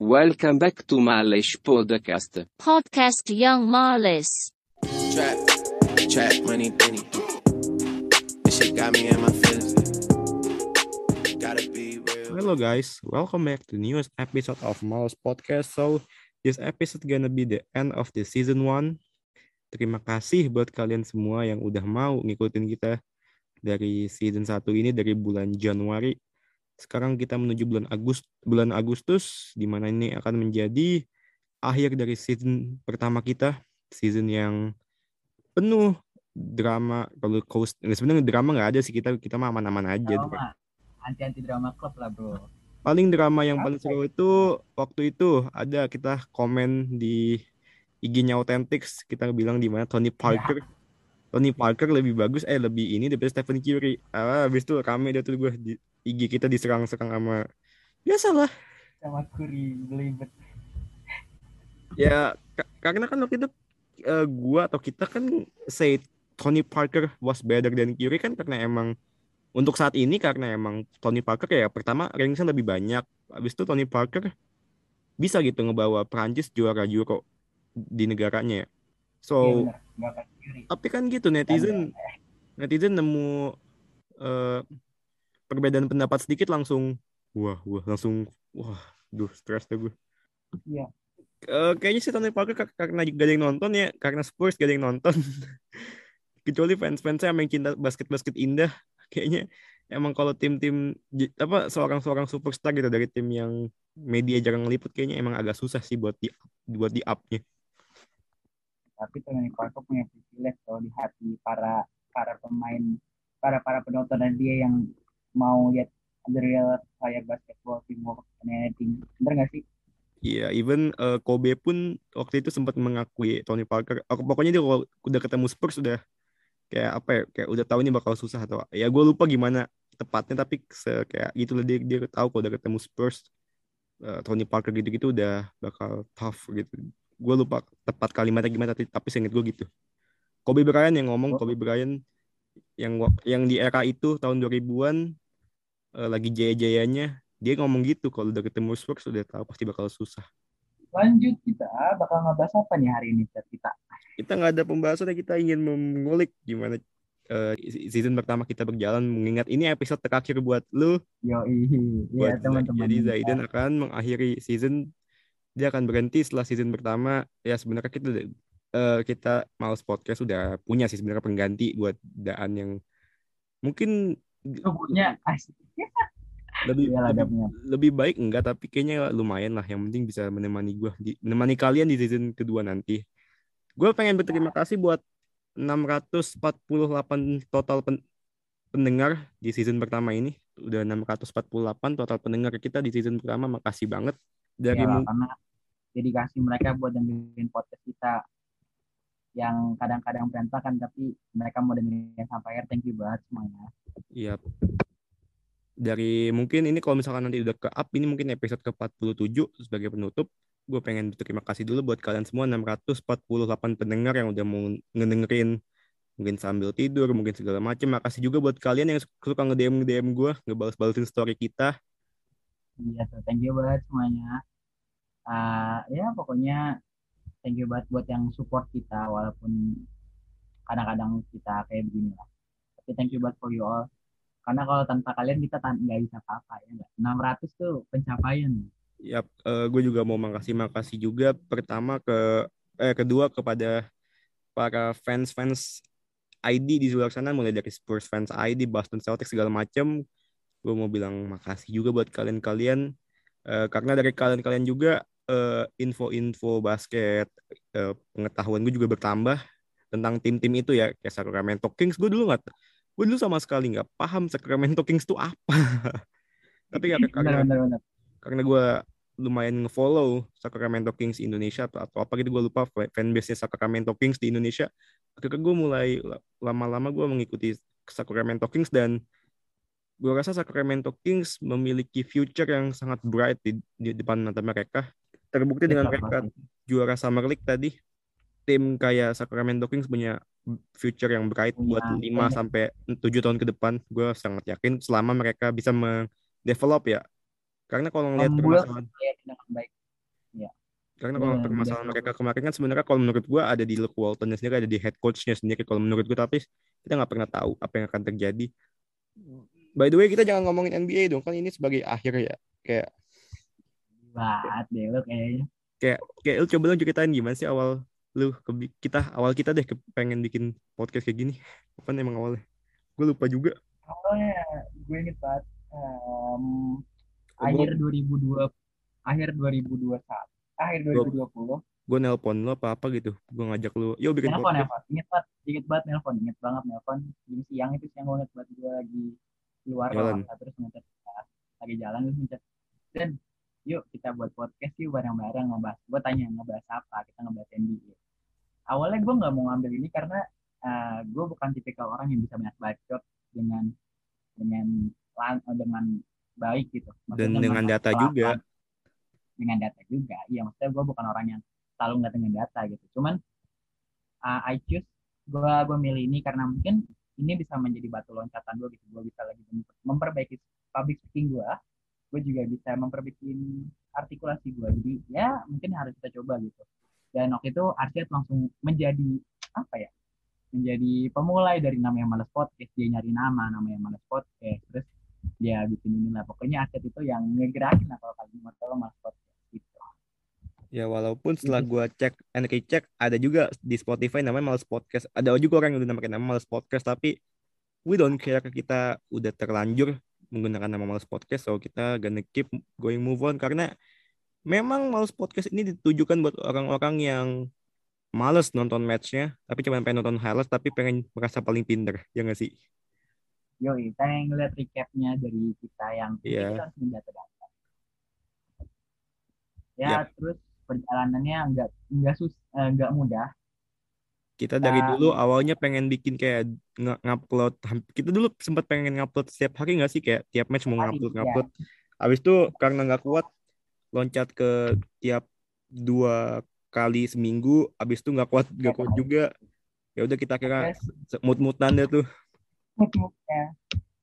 Welcome back to Malish Podcast. Podcast Young Marlis. Trap, trap, money, penny. This shit got me in my feelings. Gotta be real. Hello guys, welcome back to newest episode of Malos Podcast. So this episode gonna be the end of the season 1. Terima kasih buat kalian semua yang udah mau ngikutin kita dari season 1 ini dari bulan Januari. Sekarang kita menuju bulan Agustus, bulan Agustus di mana ini akan menjadi akhir dari season pertama kita, season yang penuh drama kalau coast sebenarnya drama nggak ada sih kita kita mah aman-aman aja Drama. Anti-anti drama club lah bro. paling drama yang paling seru itu waktu itu ada kita komen di IG-nya Authentics kita bilang di mana Tony Parker. Tony Parker lebih bagus eh lebih ini daripada Stephen Curry. Ah habis itu rame dia tuh gue di IG kita diserang-serang sama biasalah Sama Kuri belibet. ya ka- karena kan waktu itu eh, gua atau kita kan say Tony Parker was better than Curry kan karena emang untuk saat ini karena emang Tony Parker ya pertama ranksnya lebih banyak habis itu Tony Parker bisa gitu ngebawa Prancis juara Euro di negaranya ya. Iya so bener. Kayak Kuri. tapi kan gitu netizen netizen nemu eh, perbedaan pendapat sedikit langsung. Wah wah langsung wah duh stres deh gue Iya. Eh, kayaknya sih Tony Parker kar- karena gak ada yang nonton ya karena Spurs gak ada yang nonton. Kecuali fans-fansnya yang cinta basket-basket indah. Kayaknya emang kalau tim-tim apa seorang-seorang superstar gitu dari tim yang media jarang ngeliput kayaknya emang agak susah sih buat di buat di up-nya Tapi Tony Parker punya privilege kalau di hati para para pemain, para para penonton dan dia yang mau lihat the real player basketball teamwork and anything. Bener gak sih? Iya, even eh, Kobe pun waktu itu sempat mengakui Tony Parker. oh, pokoknya dia kalau udah ketemu Spurs udah kayak apa ya? Kayak udah tahu ini bakal susah atau ya gue lupa gimana tepatnya tapi se, kayak gitu lah dia dia tahu kalau udah ketemu Spurs eh, Tony Parker gitu-gitu udah bakal tough gitu. Gue lupa tepat kalimatnya gimana tapi tapi seinget gue gitu. Kobe Bryant yang ngomong Kobe Bryant yang yang di era itu tahun 2000-an eh, lagi jaya-jayanya dia ngomong gitu kalau udah ketemu Spurs udah tahu pasti bakal susah. Lanjut kita bakal ngebahas apa nih hari ini kita? kita nggak ada pembahasan kita ingin mengulik gimana eh, season pertama kita berjalan mengingat ini episode terakhir buat lu Yo iya buat teman-teman. jadi Zaidan akan mengakhiri season dia akan berhenti setelah season pertama ya sebenarnya kita eh, kita Males Podcast sudah punya sih sebenarnya pengganti buat Daan yang mungkin Tubuhnya asik. Lebih Iyalah, lebih, lebih baik enggak tapi kayaknya lumayan lah. Yang penting bisa menemani gua di, menemani kalian di season kedua nanti. Gue pengen berterima kasih buat 648 total pen- pendengar di season pertama ini. Udah 648 total pendengar kita di season pertama. Makasih banget. Dari Iyalah, mu- karena dedikasi mereka buat dengerin podcast kita yang kadang-kadang berantakan tapi mereka mau dengerin sampai akhir. Thank you banget semuanya. Iya. Dari mungkin ini kalau misalkan nanti udah ke up ini mungkin episode ke-47 sebagai penutup. Gue pengen berterima kasih dulu buat kalian semua 648 pendengar yang udah mau ngedengerin mungkin sambil tidur, mungkin segala macam. Makasih juga buat kalian yang suka nge-DM nge-DM gue, ngebales-balesin story kita. iya tuh thank you banget semuanya Ah, ya pokoknya thank you banget buat yang support kita walaupun kadang-kadang kita kayak begini lah tapi thank you banget for you all karena kalau tanpa kalian kita nggak bisa apa-apa ya nggak 600 tuh pencapaian Yap, gue juga mau makasih makasih juga pertama ke eh kedua kepada para fans-fans ID di luar sana mulai dari Spurs fans ID, Boston Celtics segala macam. Gue mau bilang makasih juga buat kalian-kalian Eh, karena dari kalian-kalian juga eh, info-info basket eh, pengetahuan gue juga bertambah tentang tim-tim itu ya kayak Sacramento Kings. Gue dulu nggak, gue dulu sama sekali nggak paham Sacramento Kings itu apa. Tapi karena benar-benar karena gue lumayan ngefollow Sacramento Kings Indonesia atau, atau apa gitu gue lupa fanbase-nya Sacramento Kings di Indonesia. Akhirnya gue mulai la- lama-lama gue mengikuti Sacramento Kings dan gue rasa Sacramento Kings memiliki future yang sangat bright di, di depan mata mereka. Terbukti dengan mereka juara Summer League tadi tim kayak Sacramento Kings punya future yang bright Punya buat 5 banyak. sampai 7 tahun ke depan gue sangat yakin selama mereka bisa mendevelop ya karena kalau ngelihat permasalahan dengan baik Karena kalau Benar, permasalahan benar. mereka kemarin kan sebenarnya kalau menurut gua ada di Luke Walton sendiri, ada di head coachnya sendiri. Kalau menurut gua tapi kita nggak pernah tahu apa yang akan terjadi. By the way, kita jangan ngomongin NBA dong, kan ini sebagai akhir ya. Kayak banget deh lo kayaknya kayak kayak lu coba dong ceritain gimana sih awal lu ke kita awal kita deh ke, pengen bikin podcast kayak gini. Apa emang awalnya? Gue lupa juga. awalnya gue inget banget em, Gua- akhir 2002 akhir 2021 akhir 2020 Gue nelpon lo apa apa gitu. Gue ngajak lu, yuk bikin nelfon podcast. nelfon inget banget inget banget nelfon inget banget nelfon jam siang itu siang banget buat gue lagi keluar Jalan. salah, terus ngechat lagi jalan terus ngechat dan yuk kita buat podcast yuk bareng-bareng ngebahas gue tanya ngebahas apa kita ngebahas NBA awalnya gue nggak mau ngambil ini karena gue bukan tipikal orang yang bisa banyak bacot dengan dengan lan- dengan baik gitu. Dan Maksudnya dengan data juga. dengan data juga. Iya maksudnya gue bukan orang yang selalu nggak dengan data gitu. Cuman uh, I choose gue gue milih ini karena mungkin ini bisa menjadi batu loncatan gue gitu. Gue bisa lagi mem- memperbaiki public speaking gue gue juga bisa memperbaiki artikulasi gue jadi ya mungkin harus kita coba gitu dan waktu itu Arsyad langsung menjadi apa ya menjadi pemulai dari namanya Males Podcast. Dia nyari nama namanya Males Podcast. Terus dia bikin ini lah. Pokoknya Arsyad itu yang ngegerakin lah kalau kalian mau tahu Males Podcast gitu. Ya walaupun setelah gua cek and recheck ada juga di Spotify namanya Males Podcast. Ada juga orang yang udah namakan nama Males Podcast tapi we don't care. Kita udah terlanjur menggunakan nama Males Podcast so kita gonna keep going move on. Karena memang Males Podcast ini ditujukan buat orang-orang yang males nonton matchnya tapi cuma pengen nonton highlights tapi pengen merasa paling pinter ya nggak sih? Yo, kita yang ngeliat recapnya dari kita yang Iya. kita harus mendata-data. Ya, Iya. terus perjalanannya nggak nggak sus eh, nggak mudah. Kita dari dulu awalnya pengen bikin kayak ngupload kita dulu sempat pengen ngupload setiap hari nggak sih kayak tiap match mau ngupload iya. ngupload. Habis itu karena nggak kuat loncat ke tiap dua kali seminggu. Habis itu nggak kuat nggak kuat juga. Ya udah kita kira mut-mutan deh tuh. mood-moodnya.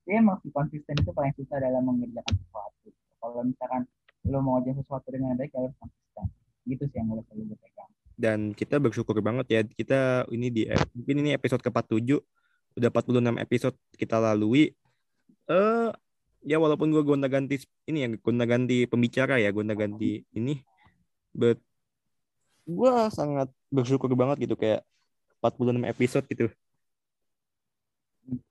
Dia emang si konsisten itu paling susah dalam mengerjakan sesuatu. Kalau misalkan lo mau aja sesuatu dengan baik, ya harus konsisten. Gitu sih yang gue selalu gue pegang. Dan kita bersyukur banget ya kita ini di mungkin ini episode ke-47 udah 46 episode kita lalui. Eh ya walaupun gue gonta ganti ini ya gonta ganti pembicara ya gonta ganti ini but gue sangat bersyukur banget gitu kayak 46 episode gitu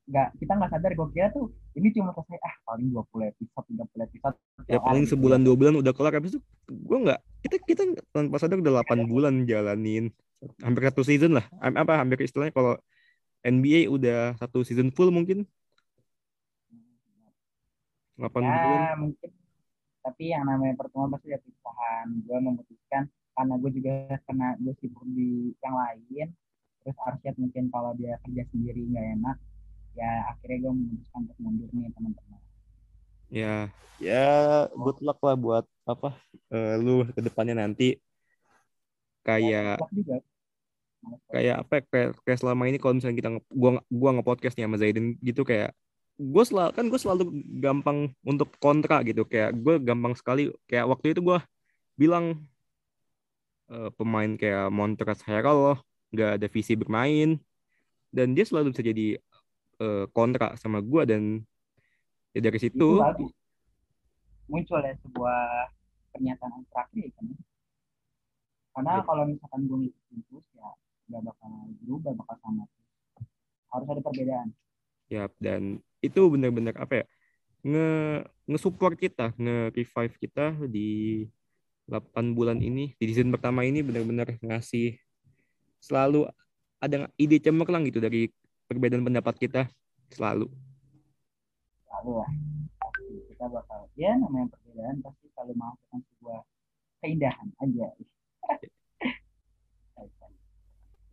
Nggak, kita nggak sadar, gue kira tuh ini cuma selesai, ah paling 20 episode, 30 episode. ya paling gitu. sebulan dua bulan udah kelar habis itu gue nggak kita kita tanpa sadar udah 8 bulan jalanin hampir satu season lah apa hampir istilahnya kalau NBA udah satu season full mungkin 8 bulan ya mungkin. Tapi yang namanya pertemuan pasti ada pisahan gue memutuskan karena gue juga kena gue sibuk di yang lain. Terus Arsyad mungkin kalau dia kerja sendiri nggak enak ya akhirnya gue memutuskan untuk mundur nih teman-teman. Ya, ya good luck lah buat apa eh, lu ke depannya nanti. Kayak banget. kayak apa ya, kayak, kayak selama ini kalau misalnya kita gua gua nge-podcast nih sama Zaiden gitu kayak gue selalu kan gue selalu gampang untuk kontra gitu. Kayak gue gampang sekali kayak waktu itu gue bilang eh, pemain kayak Montrezl Harrell nggak ada visi bermain. Dan dia selalu bisa jadi eh, kontra sama gue dan ya dari itu situ bagus muncul ya sebuah pernyataan yang terakhir ya kan? Karena Iya. kalau misalkan gue ngikutin terus ya nggak bakal berubah bakal sama. Harus ada perbedaan Ya, dan itu benar-benar apa ya? Nge nge-support kita, nge-revive kita di 8 bulan ini, di season pertama ini benar-benar ngasih selalu ada ide cemerlang gitu dari perbedaan pendapat kita selalu. lalu lah kita bakal ya namanya perbedaan pasti selalu menghasilkan sebuah keindahan aja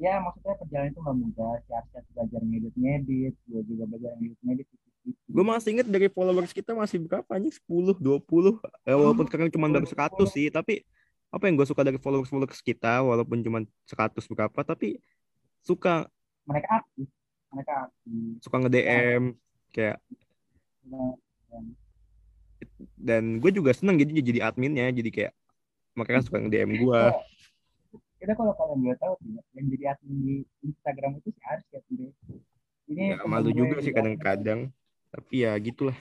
ya maksudnya perjalanan itu nggak mudah. Si Arsyad belajar ngedit ngedit gue juga belajar ngedit ngedit. Gue masih inget dari followers kita masih berapa nih? 10, 20. Ya, walaupun sekarang cuma baru 100 sih, tapi apa yang gue suka dari followers-followers kita walaupun cuma 100 berapa tapi suka mereka aktif. Mereka aktif. suka nge-DM kayak Dan- gue juga seneng jadi jadi adminnya jadi kayak makanya suka nge-DM gua kita kalau kalian nggak tahu ya, yang jadi admin di Instagram itu si Aris ya tuh ini ya, malu juga sih kadang-kadang. tapi ya gitulah.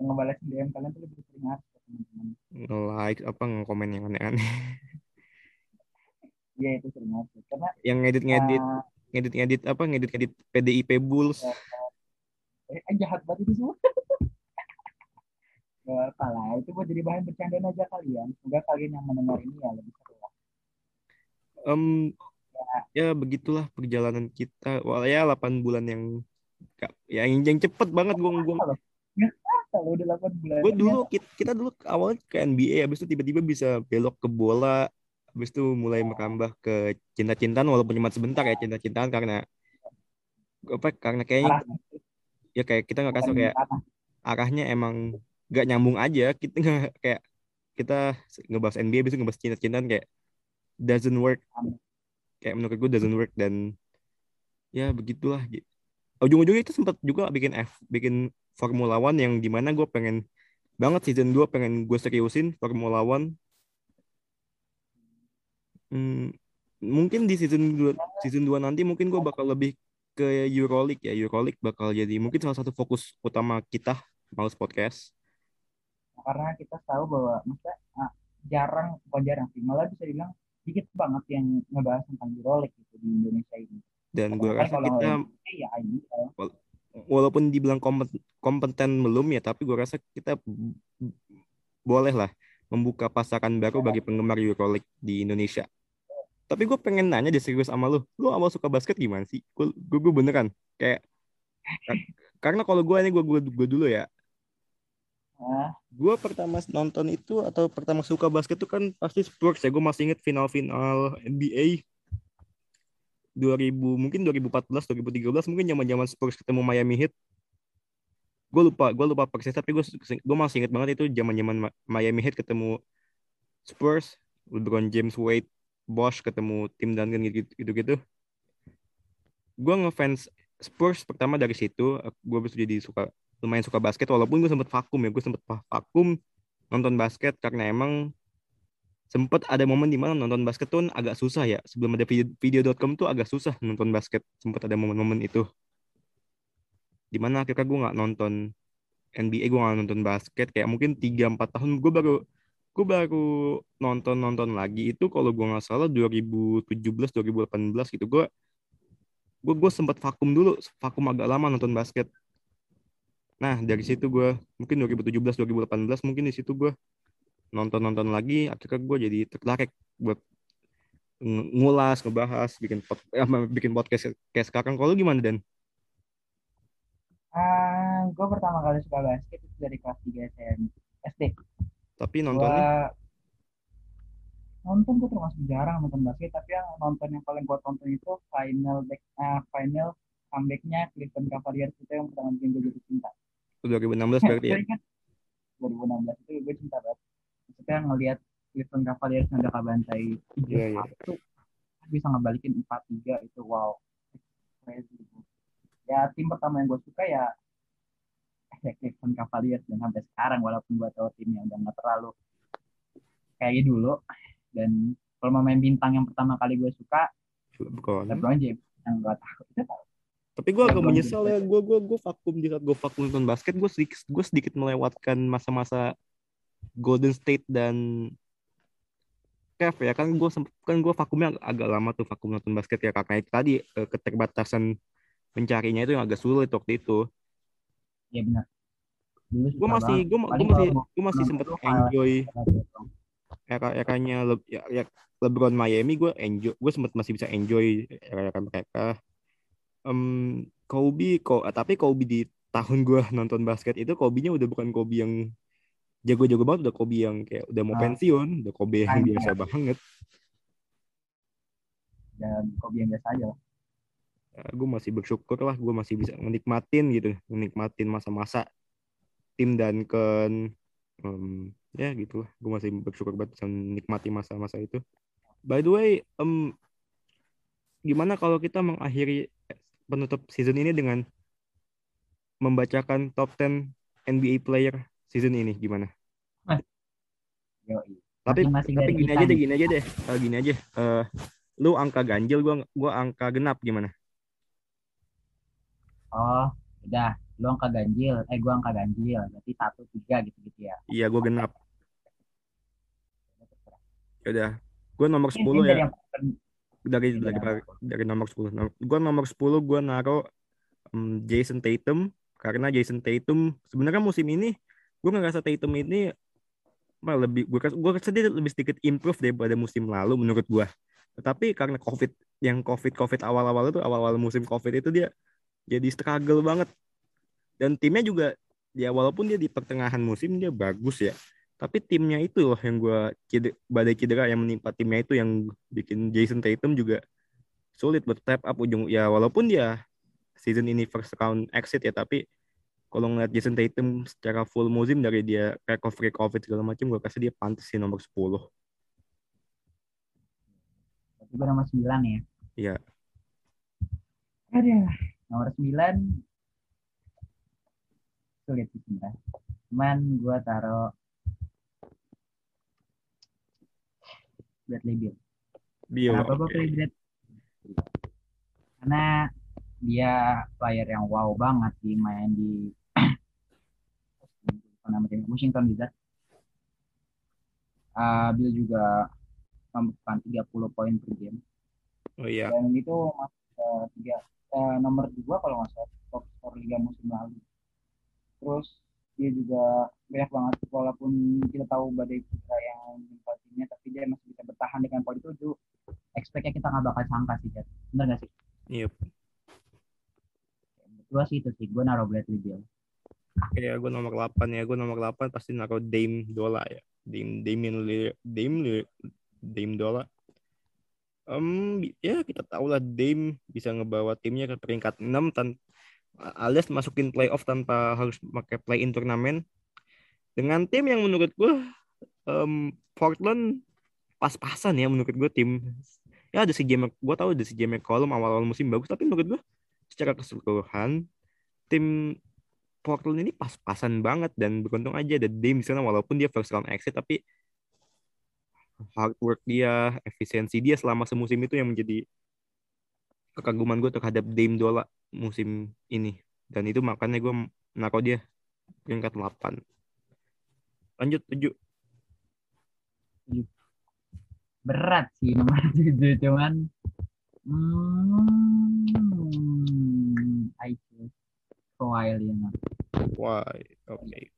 Yang ngebales DM kalian tuh lebih sering Aris ya teman-teman. Nge-like apa nge-komen yang aneh-aneh. Iya itu sering Aris karena yang ngedit-ngedit uh, ngedit-ngedit apa ngedit-ngedit PDIP Bulls. Eh, eh, jahat banget itu semua. Gak apa lah, itu buat jadi bahan bercandaan aja kalian. Semoga kalian yang mendengar ini ya lebih seru Em, ya begitulah perjalanan kita. Wah ya 8 bulan yang ya yang, yang cepet banget gua gua Kalau udah 8 bulan. gue dulu kita, kita dulu awalnya ke NBA habis itu tiba-tiba bisa belok ke bola habis itu mulai merambah ke cinta-cintaan walaupun cuma sebentar ya cinta-cintaan karena apa karena kayaknya Arah, ya kayak kita nggak kasih kayak arahnya emang gak nyambung aja. Kita nggak kayak kita ngebahas NBA itu ngebahas cinta-cintaan kayak doesn't work. Kayak menurut gue doesn't work dan ya begitulah ujung-ujungnya itu sempat juga bikin F bikin Formula One yang di mana gue pengen banget season 2 pengen gue seriusin Formula One. Hmm, mungkin di season 2 season 2 nanti mungkin gue bakal lebih ke Euroleague ya. Euroleague bakal jadi mungkin salah satu fokus utama kita Males Podcast. Karena kita tahu bahwa maksudnya ah, jarang, bukan jarang sih, malah bisa dibilang dikit banget yang ngebahas tentang Euroleague gitu di Indonesia ini. dan gue rasa kalau kita NBA ya IBL. walaupun dibilang kompeten, kompeten belum ya tapi gue rasa kita b- b- boleh lah membuka pasaran baru bagi penggemar Euroleague di Indonesia tapi gue pengen nanya deh serius sama lu lu awal suka basket gimana sih gue gue beneran kayak kar- karena kalau gue ini gue gue dulu ya Nah, gue pertama nonton itu atau pertama suka basket itu kan pasti Spurs ya. Gue masih inget final-final NBA 2000 mungkin 2014 2013 mungkin zaman-zaman Spurs ketemu Miami Heat. Gue lupa gue lupa persis tapi gue gue masih inget banget itu zaman-zaman Ma- Miami Heat ketemu Spurs LeBron James Wade Bosch ketemu tim Duncan gitu gitu gitu gue ngefans Spurs pertama dari situ gue bisa jadi suka lumayan suka basket walaupun gue sempet vakum ya gue sempet va- vakum nonton basket karena emang sempet ada momen di mana nonton basket tuh agak susah ya. Sebelum ada video video.com tuh agak susah nonton basket. Sempet ada momen-momen itu. Di mana akhirnya gue nggak nonton NBA gue nggak nonton basket. Kayak mungkin 3-4 tahun gue baru gue baru nonton nonton lagi. Itu kalau gue nggak salah 2017 2018 gitu. Gue gue gue sempat vakum dulu. Vakum agak lama nonton basket nah dari situ gue mungkin 2017 2018 mungkin di situ gue nonton nonton lagi akhirnya gue jadi tertarik buat ng- ngulas ngebahas bikin pod, eh, bikin podcast kayak sekarang kalau gimana dan ah, gue pertama kali suka basket itu dari kelas 3 SM SD. tapi nontonnya nonton gue termasuk jarang nonton basket, tapi yang nonton yang paling gue tonton itu final back, ah, final comebacknya Cleveland Cavaliers itu yang pertama bikin gue jadi cinta. 2016 berarti ya Gue ingat 2016 itu gue cinta banget. Maksudnya ngelihat Cleveland Cavaliers yang udah Iya, iya. 3-1 bisa ngebalikin 4-3 itu wow. Crazy. Ya tim pertama yang gue suka ya ya Cleveland Cavaliers dan sampai sekarang walaupun gue tahu timnya udah nggak terlalu kayak dulu dan kalau mau main bintang yang pertama kali gue suka. LeBron James yang gue tahu itu tahu Tapi gue agak menyesal ya, gue gue gue vakum di saat gue vakum nonton basket, gue sedikit gue sedikit melewatkan masa-masa Golden State dan Cavs ya kan gue kan gue vakumnya ag- agak lama tuh vakum nonton basket ya karena itu tadi eh, keterbatasan mencarinya itu yang agak sulit waktu itu. ya benar Gue masih gue masih gue masih highlight enjoy era eranya Le, ya, ya, LeBron Miami gue enjoy gue sempet masih bisa enjoy era era mereka. Em, Kobe kok tapi Kobe di tahun gue nonton basket itu Kobe-nya udah bukan Kobe yang jago-jago banget udah Kobe yang kayak udah mau Ah. pensiun udah Kobe yang biasa banget dan Kobe yang biasa aja lah. gue masih bersyukur lah gue masih bisa menikmatin gitu menikmatin masa-masa tim Duncan Em, ya gitu lah gue masih bersyukur banget bisa menikmati masa-masa itu by the way em, gimana kalau kita mengakhiri penutup season ini dengan membacakan top 10 NBA player season ini gimana Yoi. Tapi Masing-masing tapi dari gini aja deh, nih. gini aja deh. Eh, gini aja. Eh, lu angka ganjil, gua gua angka genap gimana? Oh, udah. Lu angka ganjil. Eh, gua angka ganjil. Berarti satu, tiga gitu-gitu ya. Iya, gua genap. Ya udah. Gua nomor Ini 10 dari ya. yang Dari Ini dari, dari nomor 10. Nom- Gua nomor 10 gua naro em, Jason Tatum karena Jason Tatum sebenarnya musim ini gua ngerasa Tatum ini apa, lebih gue gue rasa dia lebih sedikit improve daripada musim lalu menurut gua. Tetapi karena COVID yang COVID COVID awal-awal itu awal-awal musim COVID itu dia jadi struggle banget. Dan timnya juga ya walaupun dia di pertengahan musim dia bagus ya. Tapi timnya itu loh yang gua cedera, badai cedera yang menimpa timnya itu yang bikin Jason Tatum juga sulit buat step up ujung ya walaupun dia season ini first round exit ya tapi kalau ngeliat Jason Tatum secara full musim dari dia recovery covid segala macam gue kasih dia pantas sih nomor 10 Berarti gua nomor 9 ya. Iya. Aduh, nomor 9 sulit sih sebenarnya. Cuman gua taruh Bradley Beal. Bio Kenapa oke. pilih Brad? Karena dia player yang wow banget di main di namanya Washington Wizards. Ah, Bill juga membutuhkan 30 poin per game. oh iya dan itu masuk ke tiga eh, nomor dua kalau nggak salah top skor liga musim lalu terus dia juga banyak banget walaupun kita tahu badai cedera yang menimpa timnya tapi dia masih dengan poin tujuh expect-nya kita nggak bakal sangka sih Jet. bener nggak sih? Iya gue sih itu sih gue naruh Bradley Beal. Ya gue nomor 8 ya gue nomor 8 pasti naruh Dame Dola ya. Dame Damian Lillard Dame Lillard- Dame Dola. Em, ya kita tahu lah Dame bisa ngebawa timnya ke peringkat 6 tan alias masukin playoff tanpa harus pakai play in turnamen. Dengan tim yang menurut gue em, Portland pas-pasan ya menurut gue tim ya ada si James gue tahu ada si James McCollum awal-awal musim bagus tapi menurut gue secara keseluruhan tim Portland ini pas-pasan banget dan beruntung aja ada Dame di sana walaupun dia first round exit tapi hard work dia, efisiensi dia selama semusim itu yang menjadi kekaguman gue terhadap Dame Dola musim ini. Dan itu makanya gue naruh dia peringkat 8. Lanjut 7. Berat sih nomor tujuh cuman hmm, I choose Kawhi Leonard Why? Oke.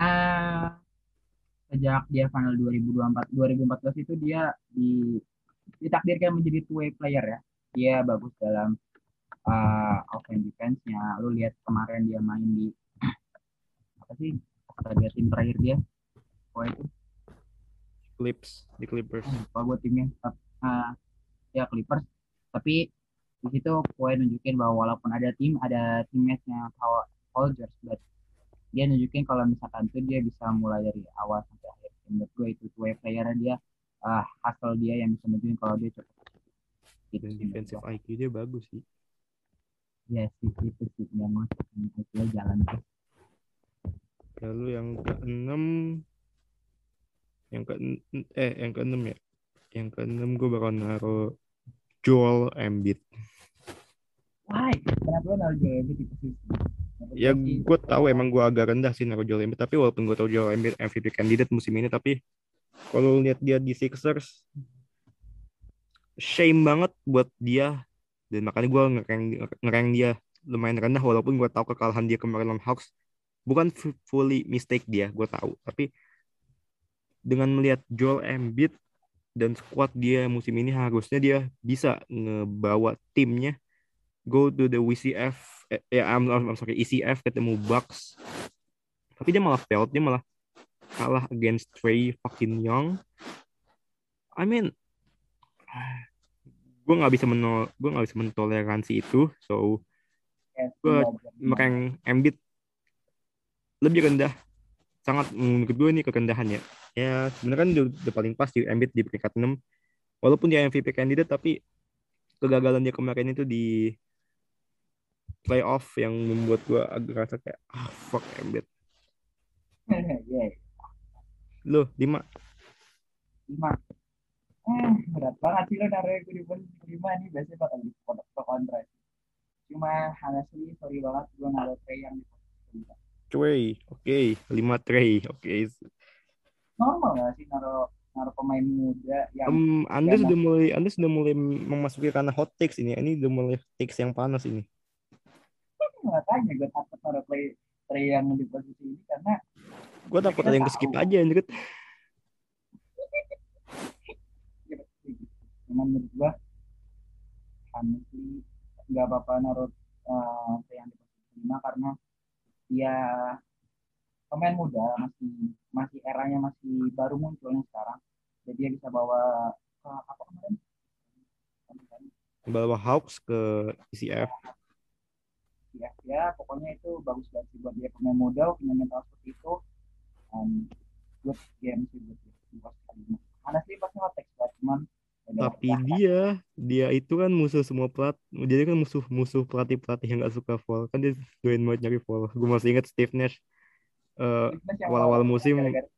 ah sejak dia final 2024 2014 itu dia di ditakdirkan menjadi two way player ya dia bagus dalam uh, offense defense-nya lu lihat kemarin dia main di apa sih dia tim terakhir dia oh itu Clips di Clippers. lupa gue timnya uh, ya Clippers tapi di situ Kawhi nunjukin bahwa walaupun ada tim ada Paul Paul George but dia nunjukin kalau misalkan tuh dia bisa mulai dari awal sampai akhir menurut gue itu two player dia uh, hustle dia yang bisa nunjukin kalau dia cukup gitu Dan defensive. IQ dia bagus sih. ya sih itu sih yang mau jalan tuh Lalu yang ke-6 yang ke eh yang ke-6 ya. Yang ke-6 gue bakal naruh Joel Embiid. why? Kenapa lo naruh Joel Embiid di posisi? Ya gue tahu emang gue agak rendah sih naruh Joel Embiid tapi walaupun gue tahu Joel Embiid MVP candidate musim ini tapi kalau lihat dia di Sixers shame banget buat dia. Dan makanya gue ngereng ngereng dia lumayan rendah walaupun gue tahu kekalahan dia kemarin lawan Hawks. Bukan fu- fully mistake dia gue tahu. Tapi dengan melihat Joel Embiid dan squad dia musim ini harusnya dia bisa ngebawa timnya. Go to the WCF eh, ya I'm, I'm sorry ECF ketemu Bucks. Tapi dia malah failed dia malah kalah against Trey fucking Young. I mean gue nggak bisa menol gue nggak bisa mentoleransi itu so gue mereng Embiid lebih rendah sangat menurut gue ini kerendahan ya ya sebenarnya kan udah, udah paling pas di Embiid di peringkat 6 walaupun dia MVP candidate tapi kegagalan dia kemarin itu di playoff yang membuat gue agak rasa kayak ah fuck Embiid. Lo lima. lima eh berat banget sih lo naruh gue di posisi lima nih biasanya bakal di pro kontra cuma honestly sorry banget gue naruh Trey yang di posisi lima Trey, oke, lima Trey, oke. Normal gak sih naruh naruh pemain muda yang Em, anda sudah mulai, Anda sudah mulai memasuki karena hot takes ini. Ini udah mulai takes yang panas ini. makanya gue takut naruh Trey Trey yang di posisi ini karena Gue takut ada yang skip aja anjir. cuman menurut gue honestly nggak apa-apa naruh Trey yang di posisi lima karena dia pemain muda masih masih eranya masih baru munculnya sekarang jadi dia bisa bawa ke apa kemarin Bawa Hawks ke ECF. ya, ya pokoknya itu bagus banget sih buat dia pemain muda punya mental seperti itu um, good game sih buat dia lima. honestly pasti nggak text banget cuman ya Tapi lah. dia, dia itu kan musuh semua pelat, dia kan musuh musuh pelatih pelatih yang gak suka foul. Kan dia doain banget nyari foul. Gue masih ingat Steve Nash eh, yang awal-awal awal- musim gara-gara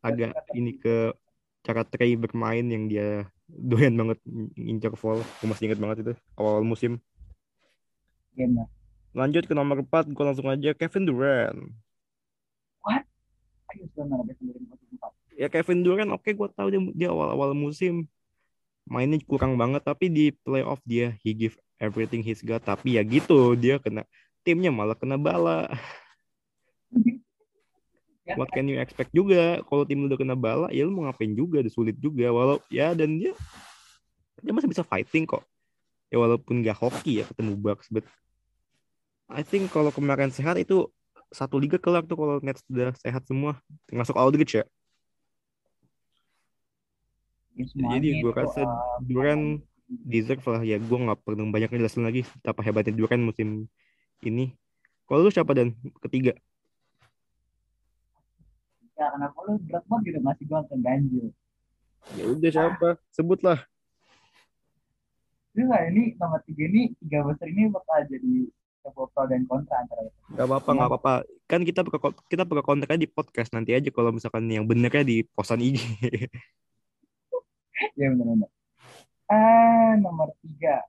agak ini ke cara Trey bermain yang dia doyan banget ngincar foul. Gue masih ingat banget itu awal musim. lah Lanjut ke nomor 4, gue langsung aja Kevin Durant. ayo sebenarnya posisi empat Ya Kevin Durant oke gue tahu dia, dia awal-awal musim mainnya kurang banget tapi di playoff dia he give everything he's got tapi ya gitu dia kena timnya malah kena bala. Ya, What can you expect juga? Kalau tim lu udah kena bala ya lu mau ngapain juga? Udah sulit juga. Walau ya dan dia dia masih bisa fighting kok. Ya walaupun gak hoki ya ketemu Bucks but I think kalau kemarin sehat itu satu liga kelar tuh kalau Nets udah sehat semua. Termasuk Aldridge ya. Ya semuanya jadi gue rasa eh, Durant deserve lah. Ya gue nggak perlu banyak ngejelasin lagi betapa hebatnya Durant musim ini. Kalau lu siapa dan? Ketiga ya kenapa lu berat banget gitu ngasih gua ke ganjil ya udah siapa sebutlah Itu nggak ini nomor tiga ini tiga besar ini bakal jadi pro dan kontra antara itu. Gak apa-apa, gak apa-apa. Kan kita buka kita buka kontaknya di podcast nanti aja kalau misalkan yang benernya di posan IG. Ya benar-benar. Ah nomor tiga.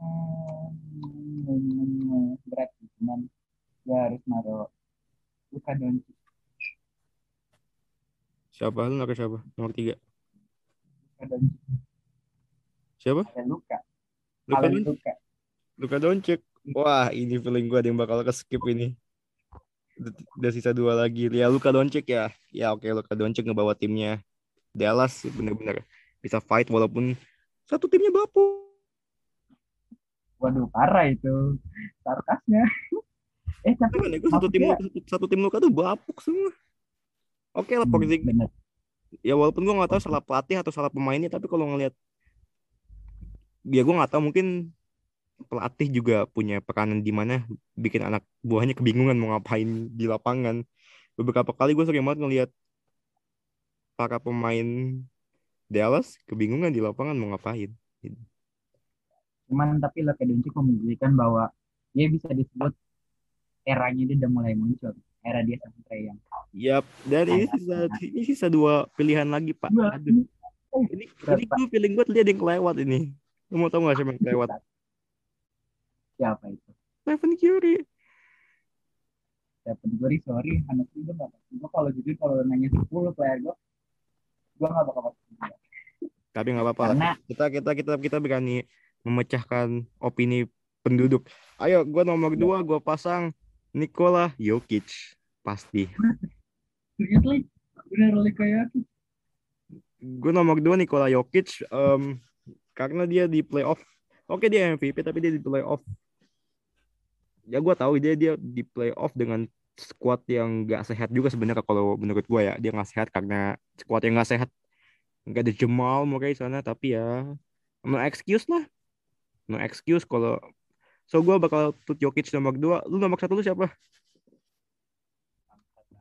Hmm, berat sih, cuman gua harus naruh Luka Doncic. Siapa lu naruh siapa? Nomor tiga. Siapa? Ada Luka. Luka, Don- Luka. Luka Doncic. Wah, ini feeling gue ada yang bakal ke skip ini. Udah, sisa dua lagi. Ya Luka Doncic ya. Ya oke Luka Doncic ngebawa timnya Dallas bener-bener bisa fight walaupun satu timnya bapuk. Waduh parah itu. Sarkasnya. eh tapi Kan satu tim satu, satu tim Luka tuh bapuk semua. Oke lah Hmm, Porzingis bener. ya walaupun gue nggak tahu salah pelatih atau salah pemainnya tapi kalau ngelihat ya gue nggak tahu mungkin pelatih juga punya peranan di mana bikin anak buahnya kebingungan mau ngapain di lapangan beberapa kali gue sering banget ngelihat para pemain Dallas kebingungan di lapangan mau ngapain Cuman tapi Luka Doncic membuktikan bahwa dia bisa disebut eranya dia udah mulai muncul. Era dia sama Trey Young. Yap, dan ini sisa ini sisa dua pilihan lagi pak. Aduh, ini ini gue feeling gue tadi ada yang kelewat ini. Lu mau tau gak siapa yang kelewat? Siapa itu? Stephen Curry. Stephen Curry, sorry, honestly gue gak. Gue kalau jujur kalau nanya 10 player gue, gue gak bakal pasti dia. Tapi nggak apa-apa. lah. Karena Kita kita kita kita berani memecahkan opini penduduk. Ayo, gue nomor dua gue pasang Nikola Jokic pasti. seriously, bener Gue nomor dua Nikola Jokic em, karena dia di playoff. Oke dia MVP tapi dia di playoff. Ya gue tahu dia dia di playoff dengan squad yang gak sehat juga sebenarnya kalau menurut gue ya dia nggak sehat karena squad yang gak sehat nggak ada Jamal Murray sana tapi ya no excuse lah no excuse kalau so gue bakal put Jokic nomor dua lu nomor satu lu siapa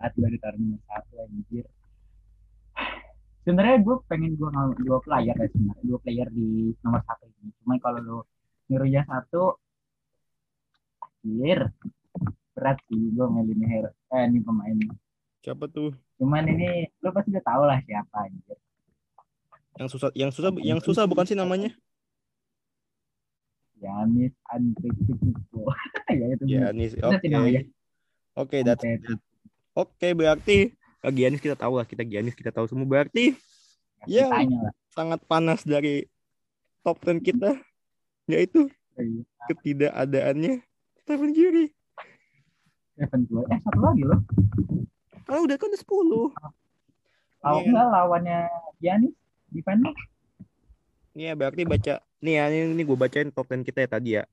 saat gue ditaruh nomor satu anjir. Sebenarnya gue pengen gue dua player ya sebenarnya dua player di nomor satu ini. Cuman kalau lu nyuruhnya satu, anjir berat sih gue milih hero eh ini pemain Siapa tuh? Cuman ini lu pasti udah tahu lah siapa anjir. Yang susah yang susah yang susah bukan sih namanya? Yanis Antetokounmpo. ya itu. Ya. Bener Oke. namanya. Oke, that's Antetokounmpo. Oke, berarti ah, Giannis kita tahu lah, kita Giannis kita tahu semua. Berarti Ya. Sangat panas dari top 10 kita yaitu Iya. ketidakadaannya Stephen Curry. Stephen Curry. Eh satu lagi loh. Kalau udah kan udah 10. Kalau Iya. enggak lawannya Giannis di final. Iya, berarti baca nih ya, ini, ini gue bacain top 10 kita ya tadi ya.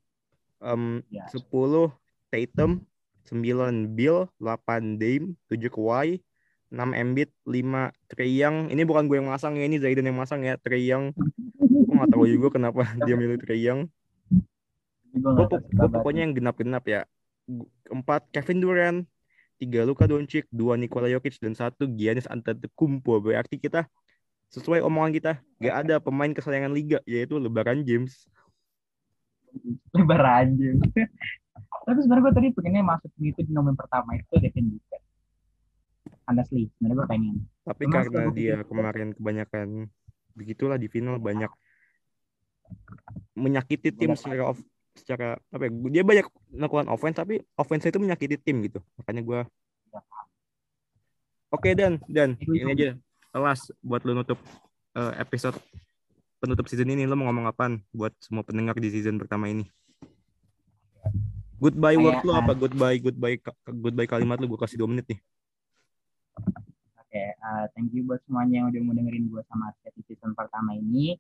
Em, Ya. 10 Tatum, 9 Bill, 8 Dame, 7 Kawhi, 6 Embiid, 5 Trey Young. Ini bukan gue yang masang ya, ini Zaidan yang masang ya. Trey Young. Gue gak tahu juga kenapa dia milih Trey Young. Gue pokoknya yang genap-genap ya. Gu- Empat Kevin Durant, tiga Luka Doncic, dua Nikola Jokic, dan satu Giannis Antetokounmpo. Berarti kita sesuai omongan kita, gak ada pemain kesayangan liga yaitu LeBron James. lebar aja. Tapi sebenarnya gue tadi pengennya masukin itu di nomor pertama itu Devin Booker. Honestly, sebenarnya gue pengen. Tapi Cuma karena dia kemarin kebanyakan begitulah di final banyak menyakiti tim secara off, secara apa ya, dia banyak melakukan offense tapi offense itu menyakiti tim gitu. Makanya gua Oke Dan, Dan, Itu- ini aja kelas buat lu nutup eh, episode penutup season ini lu mau ngomong apaan buat semua pendengar di season pertama ini? Goodbye word lu apa? Goodbye, goodbye, goodbye kalimat lu gue kasih dua menit nih. Oke, eh, thank you buat semuanya yang udah mau dengerin gue sama di season pertama ini.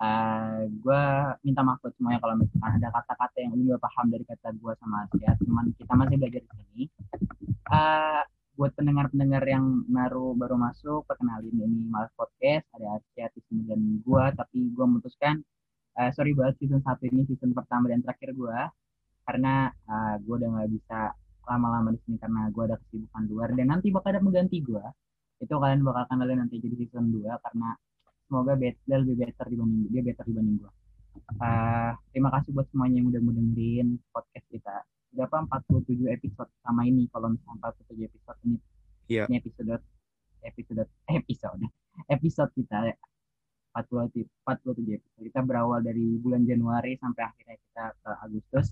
Eh gue minta maaf buat semuanya kalau misalkan ada kata-kata yang lu gak paham dari kata gue sama Arset. Cuman kita masih belajar di sini. Eh buat pendengar-pendengar yang baru baru masuk, perkenalin ini Malas Podcast. Ada Arset di sini dan gue, tapi gue memutuskan eh sorry banget season satu ini season pertama dan terakhir gue karena eh gue udah nggak bisa lama-lama di sini karena gue ada kesibukan luar. Dan nanti bakal ada pengganti gue itu kalian bakal kenal dia nanti jadi season 2 karena semoga dia lebih better dibanding dia better dibanding gue Ah, terima kasih buat semuanya yang udah mau dengerin podcast kita udah apa 47 episode sama ini kalau misalnya 47 episode ini. Iya. ini episode episode episode. Episode kita ya 40 47 episode. Kita berawal dari bulan Januari sampai akhirnya kita ke Agustus.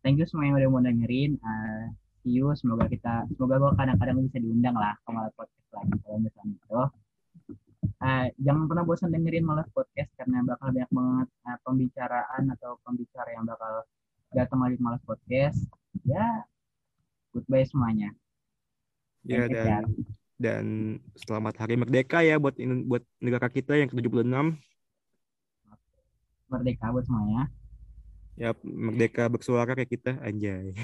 Thank you semua yang udah mau dengerin. Ah, see you. Semoga kita semoga gue kadang-kadang bisa diundang lah ke malah podcast lagi kalau misalnya itu Eh, jangan pernah bosan dengerin malah podcast karena bakal banyak banget eh, pembicaraan atau pembicara yang bakal datang lagi ke malah podcast ya goodbye semuanya Ya Thank you, dan dan selamat hari merdeka ya buat buat negara kita yang ke-76. merdeka buat semuanya Ya merdeka bersuara kayak kita anjay.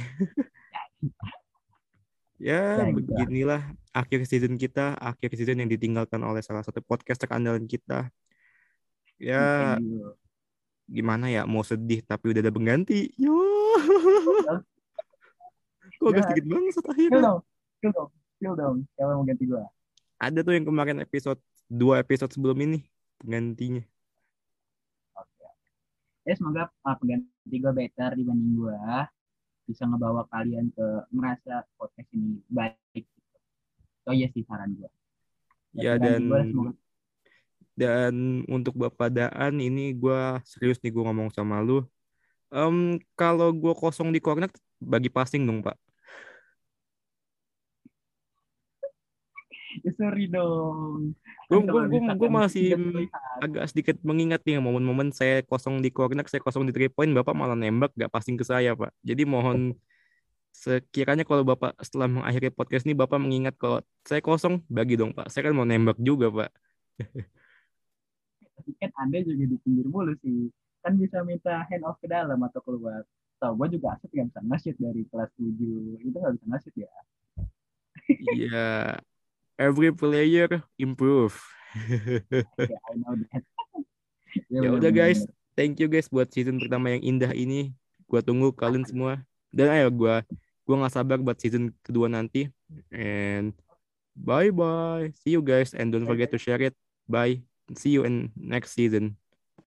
ya Ya, beginilah akhir season kita, akhir season yang ditinggalkan oleh salah satu podcast andalan kita. Ya. Gimana ya mau sedih tapi udah ada pengganti. Yo. Kok agak Ya. sedikit banget Chill akhirnya. dong, chill dong, chill dong. Siapa yang mau ganti gue? Ada tuh yang kemarin episode dua episode sebelum ini penggantinya. Oke. Ya semoga uh, pengganti gue better dibanding gue. Bisa ngebawa kalian ke merasa podcast ini baik. Oh iya sih saran gue. Ya dan dan untuk Bapak Daan ini gua serius nih gua ngomong sama lu. Em kalau gua kosong di corner bagi passing dong Pak. ya, sorry dong. Gue Kan gua masih terlihat, agak sedikit mengingat nih momen-momen saya kosong di corner, saya kosong di three point, Bapak malah nembak gak passing ke saya Pak. Jadi mohon sekiranya kalau Bapak setelah mengakhiri podcast ini Bapak mengingat kalau saya kosong bagi dong Pak. Saya kan mau nembak juga Pak. Tapi kan Anda juga di pinggir mulu sih. Kan bisa minta hand off ke dalam atau keluar. Tau gue juga asik gak bisa nge-shoot dari kelas 7. Itu gak bisa nge-shoot ya. Iya. Every player improve. Ya, I know that. Ya udah guys, thank you guys buat season pertama yang indah ini. Gua tunggu kalian semua. Dan ayo gua gua nggak sabar buat season kedua nanti. And bye bye. See you guys and don't forget to share it. Bye. See you in next season.